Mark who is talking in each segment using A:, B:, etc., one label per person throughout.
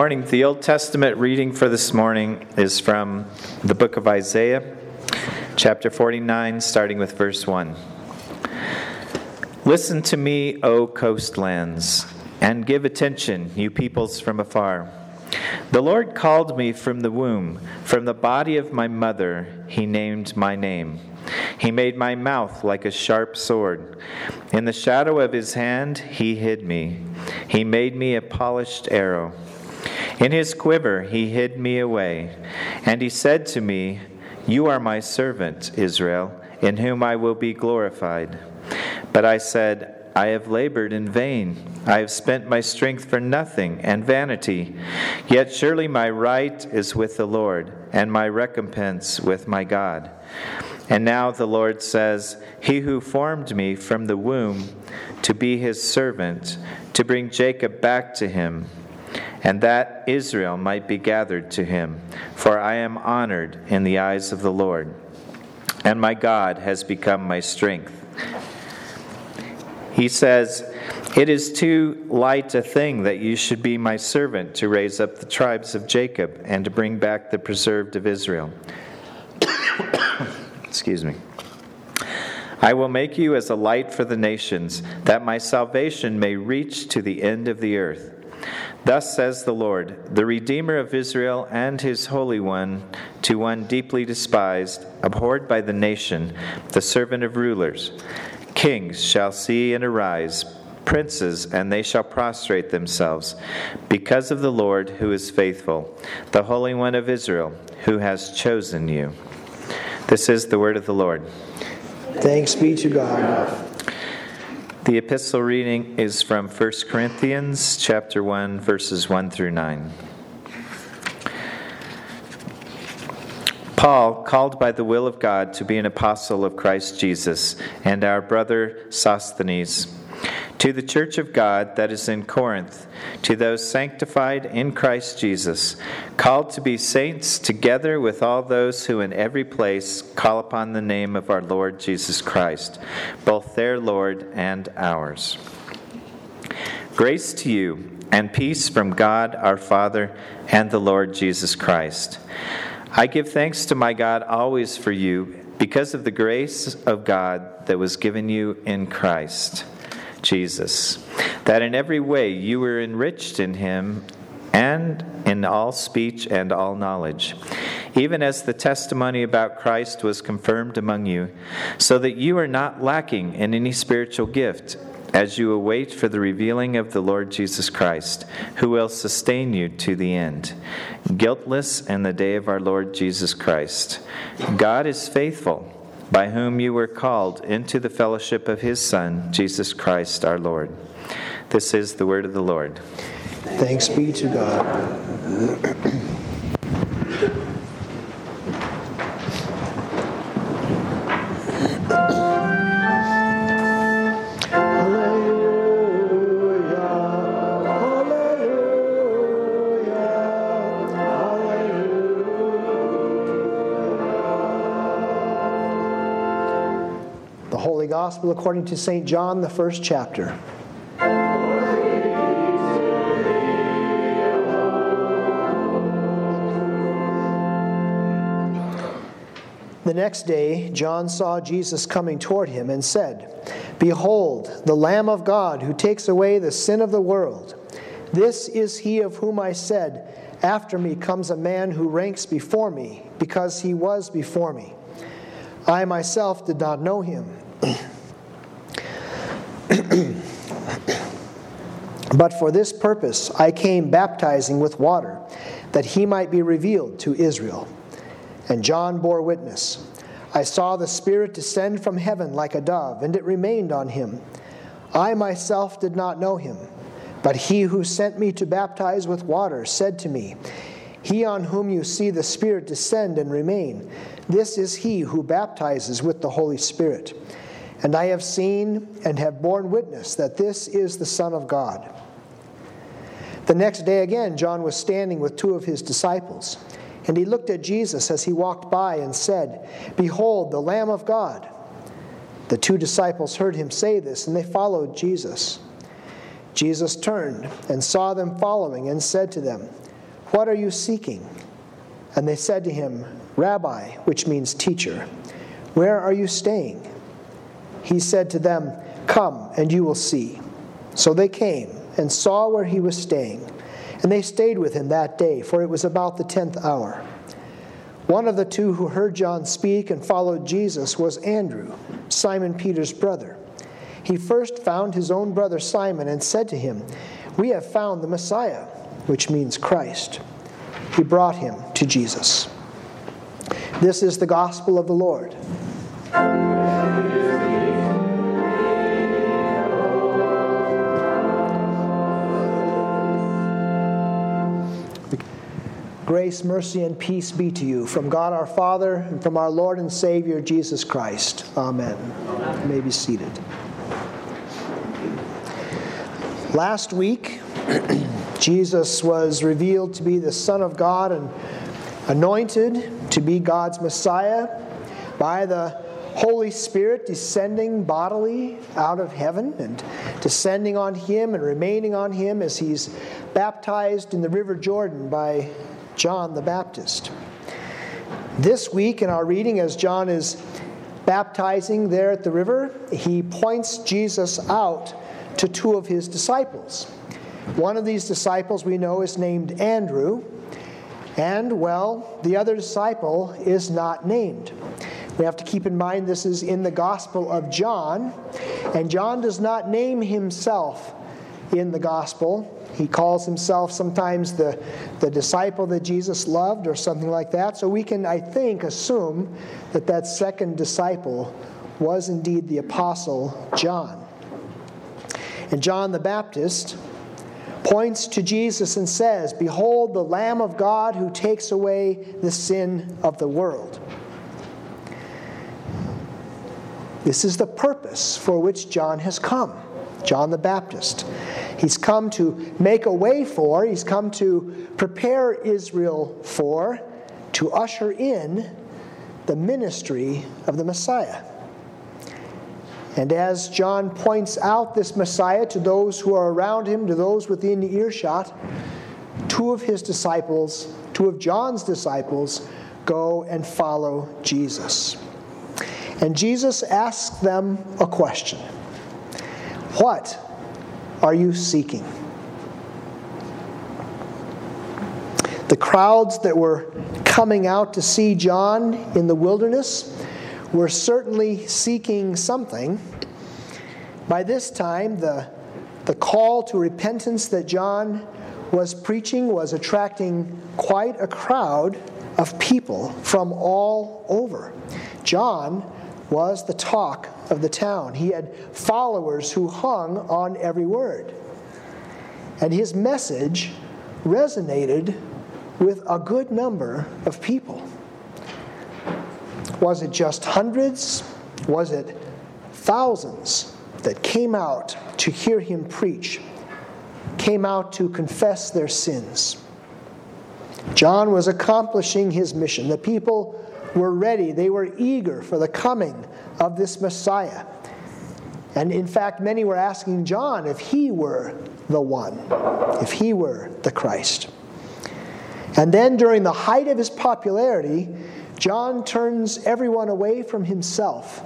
A: Morning. The Old Testament reading for this morning is from the book of Isaiah, chapter 49, starting with verse 1. Listen to me, O coastlands, and give attention, you peoples from afar. The Lord called me from the womb, from the body of my mother, he named my name. He made my mouth like a sharp sword. In the shadow of his hand, he hid me. He made me a polished arrow. In his quiver he hid me away, and he said to me, You are my servant, Israel, in whom I will be glorified. But I said, I have labored in vain. I have spent my strength for nothing and vanity. Yet surely my right is with the Lord, and my recompense with my God. And now the Lord says, He who formed me from the womb to be his servant, to bring Jacob back to him and that Israel might be gathered to him. For I am honored in the eyes of the Lord, and my God has become my strength. He says, It is too light a thing that you should be my servant to raise up the tribes of Jacob and to bring back the preserved of Israel. Excuse me. I will make you as a light for the nations, that my salvation may reach to the end of the earth. Thus says the Lord, the Redeemer of Israel and his Holy One, to one deeply despised, abhorred by the nation, the servant of rulers. Kings shall see and arise, princes, and they shall prostrate themselves, because of the Lord who is faithful, the Holy One of Israel, who has chosen you. This is the word of the Lord.
B: Thanks be to God.
A: The epistle reading is from 1 Corinthians chapter 1 verses 1 through 9. Paul, called by the will of God to be an apostle of Christ Jesus, and our brother Sosthenes, to the church of God that is in Corinth, to those sanctified in Christ Jesus, called to be saints together with all those who in every place call upon the name of our Lord Jesus Christ, both their Lord and ours. Grace to you and peace from God our Father and the Lord Jesus Christ. I give thanks to my God always for you because of the grace of God that was given you in Christ Jesus, that in every way you were enriched in him and in all speech and all knowledge, even as the testimony about Christ was confirmed among you, so that you are not lacking in any spiritual gift as you await for the revealing of the Lord Jesus Christ, who will sustain you to the end, guiltless in the day of our Lord Jesus Christ. God is faithful by whom you were called into the fellowship of his Son, Jesus Christ our Lord. This is the word of the Lord.
B: Thanks be to God. According to St. John, the first chapter. The next day, John saw Jesus coming toward him and said, Behold, the Lamb of God who takes away the sin of the world. This is he of whom I said, After me comes a man who ranks before me, because he was before me. I myself did not know him. but for this purpose I came baptizing with water, that he might be revealed to Israel. And John bore witness. I saw the Spirit descend from heaven like a dove, and it remained on him. I myself did not know him, but he who sent me to baptize with water said to me, He on whom you see the Spirit descend and remain, this is he who baptizes with the Holy Spirit. And I have seen and have borne witness that this is the Son of God. The next day again, John was standing with two of his disciples, and he looked at Jesus as he walked by and said, Behold, the Lamb of God. The two disciples heard him say this, and they followed Jesus. Jesus turned and saw them following and said to them, What are you seeking? And they said to him, Rabbi, which means teacher, where are you staying? He said to them, Come, and you will see. So they came and saw where he was staying, and they stayed with him that day, for it was about the tenth hour. One of the two who heard John speak and followed Jesus was Andrew, Simon Peter's brother. He first found his own brother Simon and said to him, We have found the Messiah, which means Christ. He brought him to Jesus. This is the gospel of the Lord. Grace, mercy, and peace be to you from God our Father and from our Lord and Savior Jesus Christ. Amen. Amen. You may be seated. Last week, Jesus was revealed to be the Son of God and anointed to be God's Messiah by the Holy Spirit descending bodily out of heaven and descending on him and remaining on him as he's baptized in the River Jordan by John the Baptist. This week in our reading, as John is baptizing there at the river, he points Jesus out to two of his disciples. One of these disciples we know is named Andrew, and, well, the other disciple is not named. We have to keep in mind this is in the Gospel of John, and John does not name himself in the Gospel. He calls himself sometimes the, the disciple that Jesus loved or something like that. So we can, I think, assume that that second disciple was indeed the apostle John. And John the Baptist points to Jesus and says, Behold the Lamb of God who takes away the sin of the world. This is the purpose for which John has come, John the Baptist. He's come to make a way for, he's come to prepare Israel for, to usher in the ministry of the Messiah. And as John points out this Messiah to those who are around him, to those within earshot, two of his disciples, two of John's disciples, go and follow Jesus. And Jesus asks them a question What are you seeking? The crowds that were coming out to see John in the wilderness were certainly seeking something. By this time, the, the call to repentance that John was preaching was attracting quite a crowd of people from all over. John was the talk of the town. He had followers who hung on every word. And his message resonated with a good number of people. Was it just hundreds? Was it thousands that came out to hear him preach, came out to confess their sins? John was accomplishing his mission. The people were ready, they were eager for the coming of this Messiah. And in fact, many were asking John if he were the one, if he were the Christ. And then during the height of his popularity, John turns everyone away from himself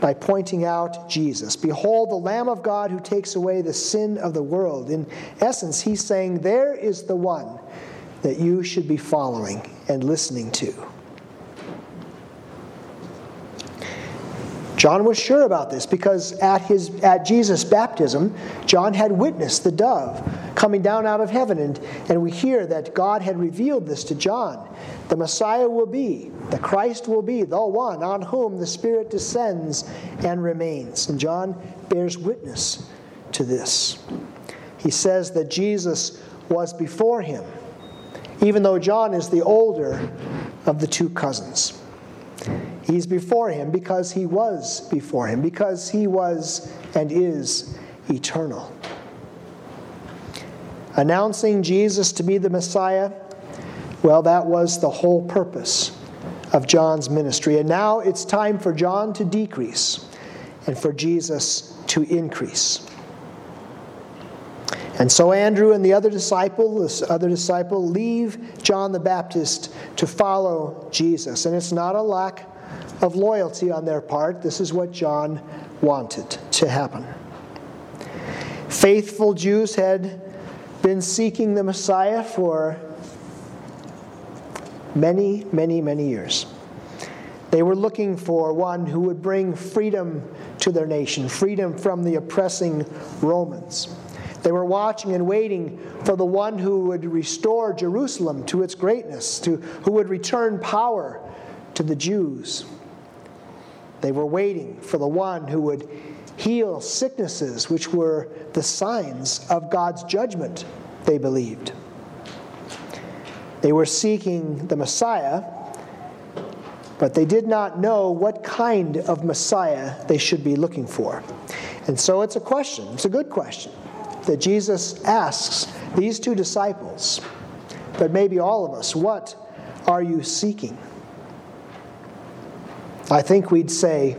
B: by pointing out Jesus. Behold, the Lamb of God who takes away the sin of the world. In essence, he's saying, There is the one that you should be following and listening to. John was sure about this because at, his, at Jesus' baptism, John had witnessed the dove coming down out of heaven. And, and we hear that God had revealed this to John. The Messiah will be, the Christ will be, the one on whom the Spirit descends and remains. And John bears witness to this. He says that Jesus was before him, even though John is the older of the two cousins. He's before him because he was before him, because he was and is eternal. Announcing Jesus to be the Messiah, well, that was the whole purpose of John's ministry. And now it's time for John to decrease and for Jesus to increase. And so Andrew and the other disciple, this other disciple, leave John the Baptist to follow Jesus. And it's not a lack of loyalty on their part. This is what John wanted to happen. Faithful Jews had been seeking the Messiah for many, many, many years. They were looking for one who would bring freedom to their nation, freedom from the oppressing Romans. They were watching and waiting for the one who would restore Jerusalem to its greatness, to, who would return power to the Jews. They were waiting for the one who would heal sicknesses, which were the signs of God's judgment, they believed. They were seeking the Messiah, but they did not know what kind of Messiah they should be looking for. And so it's a question, it's a good question that Jesus asks these two disciples, but maybe all of us, what are you seeking? I think we'd say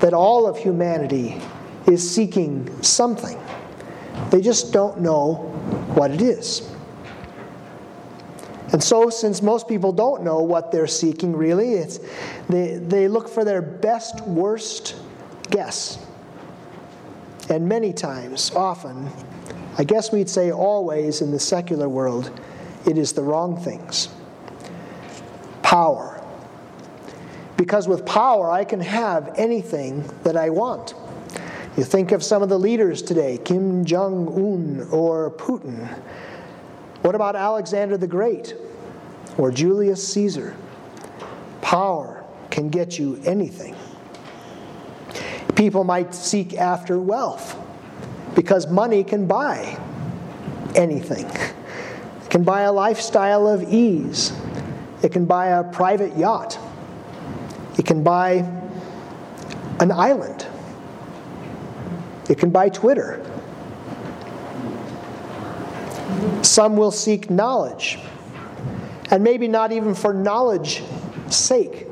B: that all of humanity is seeking something. They just don't know what it is. And so, since most people don't know what they're seeking really, it's, they, they look for their best, worst guess. And many times, often, I guess we'd say always in the secular world, it is the wrong things. Power. Because with power, I can have anything that I want. You think of some of the leaders today, Kim Jong un or Putin. What about Alexander the Great or Julius Caesar? Power can get you anything. People might seek after wealth because money can buy anything. It can buy a lifestyle of ease. It can buy a private yacht. Can buy an island. It can buy Twitter. Some will seek knowledge, and maybe not even for knowledge sake,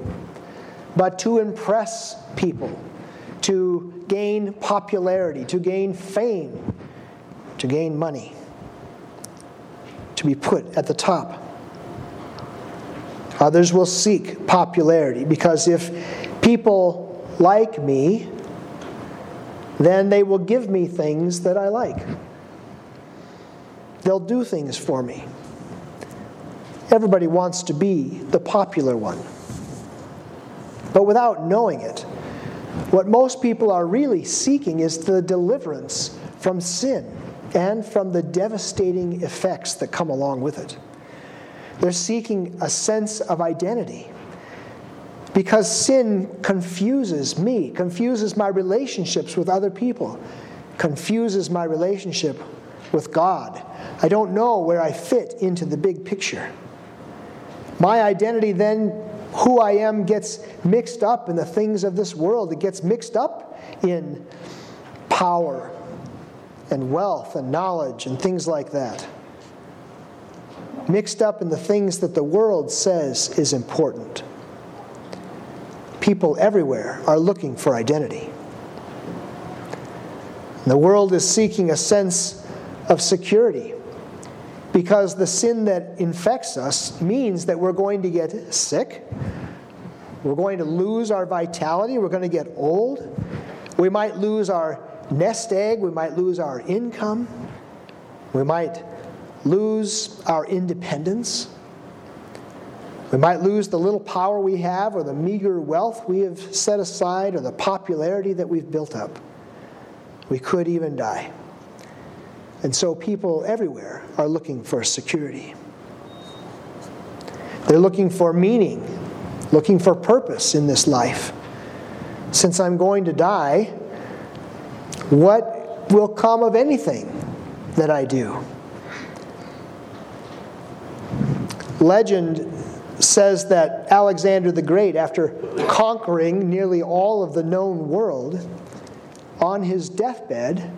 B: but to impress people, to gain popularity, to gain fame, to gain money, to be put at the top. Others will seek popularity because if people like me, then they will give me things that I like. They'll do things for me. Everybody wants to be the popular one. But without knowing it, what most people are really seeking is the deliverance from sin and from the devastating effects that come along with it. They're seeking a sense of identity because sin confuses me, confuses my relationships with other people, confuses my relationship with God. I don't know where I fit into the big picture. My identity then who I am gets mixed up in the things of this world. It gets mixed up in power and wealth and knowledge and things like that. Mixed up in the things that the world says is important. People everywhere are looking for identity. The world is seeking a sense of security because the sin that infects us means that we're going to get sick, we're going to lose our vitality, we're going to get old, we might lose our nest egg, we might lose our income, we might lose our independence. We might lose the little power we have, or the meager wealth we have set aside, or the popularity that we've built up. We could even die. And so people everywhere are looking for security. They're looking for meaning, looking for purpose in this life. Since I'm going to die, what will come of anything that I do? Legend says that Alexander the Great, after conquering nearly all of the known world, on his deathbed,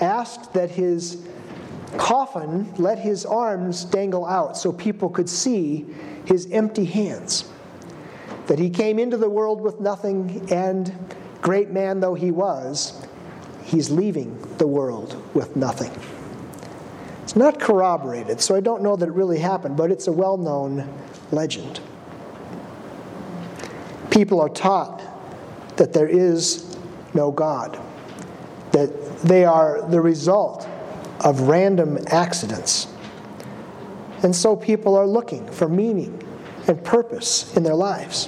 B: asked that his coffin let his arms dangle out so people could see his empty hands. That he came into the world with nothing, and great man though he was, he's leaving the world with nothing. It's not corroborated, so I don't know that it really happened, but it's a well known legend. People are taught that there is no God, that they are the result of random accidents. And so people are looking for meaning and purpose in their lives.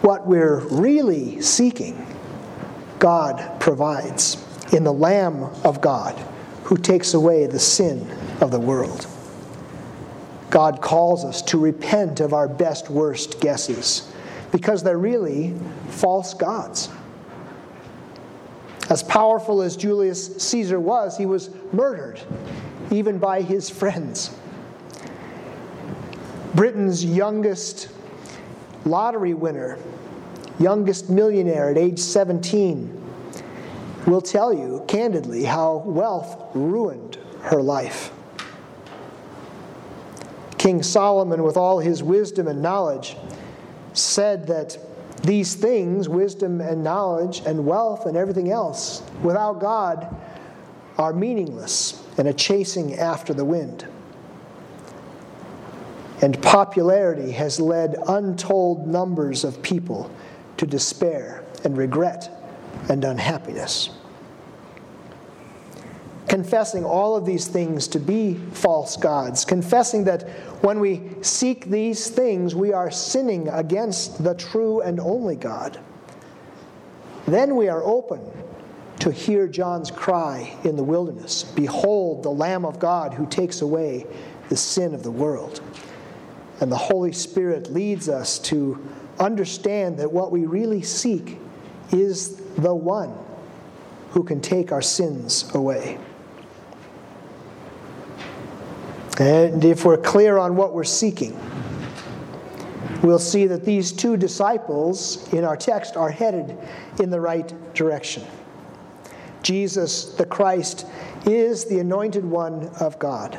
B: What we're really seeking, God provides in the Lamb of God who takes away the sin of the world. God calls us to repent of our best worst guesses because they're really false gods. As powerful as Julius Caesar was, he was murdered, even by his friends. Britain's youngest lottery winner, youngest millionaire at age 17, will tell you candidly how wealth ruined her life. King Solomon, with all his wisdom and knowledge, said that these things, wisdom and knowledge and wealth and everything else, without God, are meaningless and a chasing after the wind. And popularity has led untold numbers of people to despair and regret and unhappiness. Confessing all of these things to be false gods, confessing that when we seek these things, we are sinning against the true and only God. Then we are open to hear John's cry in the wilderness Behold, the Lamb of God who takes away the sin of the world. And the Holy Spirit leads us to understand that what we really seek is the one who can take our sins away. And if we're clear on what we're seeking, we'll see that these two disciples in our text are headed in the right direction. Jesus, the Christ, is the anointed one of God,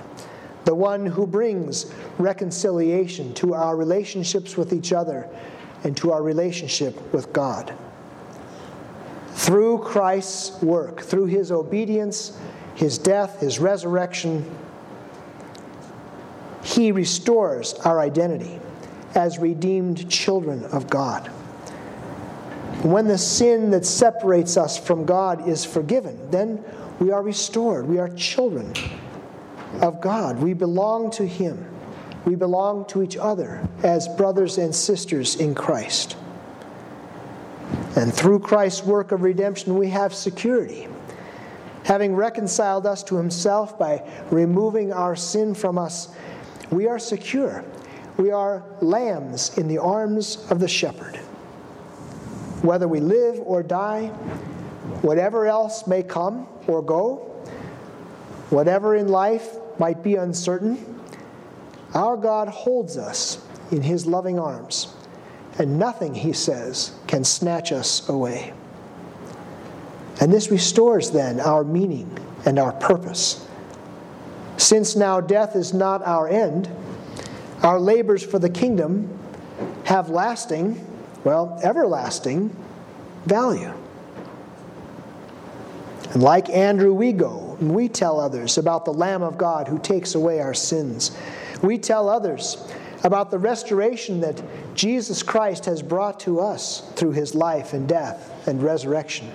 B: the one who brings reconciliation to our relationships with each other and to our relationship with God. Through Christ's work, through his obedience, his death, his resurrection, he restores our identity as redeemed children of God. When the sin that separates us from God is forgiven, then we are restored. We are children of God. We belong to Him. We belong to each other as brothers and sisters in Christ. And through Christ's work of redemption, we have security. Having reconciled us to Himself by removing our sin from us, we are secure. We are lambs in the arms of the shepherd. Whether we live or die, whatever else may come or go, whatever in life might be uncertain, our God holds us in his loving arms, and nothing, he says, can snatch us away. And this restores then our meaning and our purpose. Since now death is not our end, our labors for the kingdom have lasting, well, everlasting value. And like Andrew, we go and we tell others about the Lamb of God who takes away our sins. We tell others about the restoration that Jesus Christ has brought to us through his life and death and resurrection.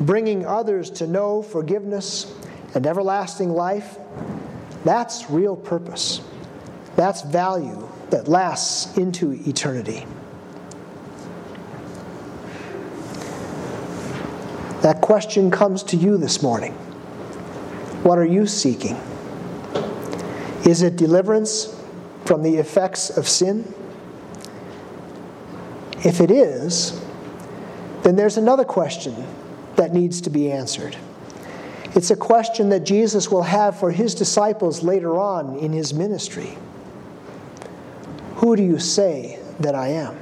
B: Bringing others to know forgiveness and everlasting life, that's real purpose. That's value that lasts into eternity. That question comes to you this morning. What are you seeking? Is it deliverance from the effects of sin? If it is, then there's another question that needs to be answered. It's a question that Jesus will have for his disciples later on in his ministry. Who do you say that I am?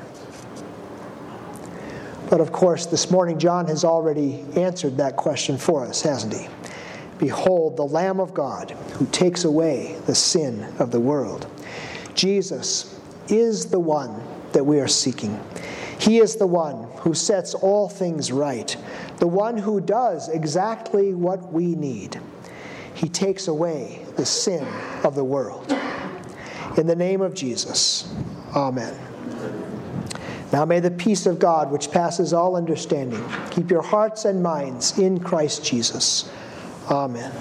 B: But of course, this morning, John has already answered that question for us, hasn't he? Behold, the Lamb of God who takes away the sin of the world. Jesus is the one that we are seeking. He is the one who sets all things right, the one who does exactly what we need. He takes away the sin of the world. In the name of Jesus, amen. Now may the peace of God, which passes all understanding, keep your hearts and minds in Christ Jesus. Amen.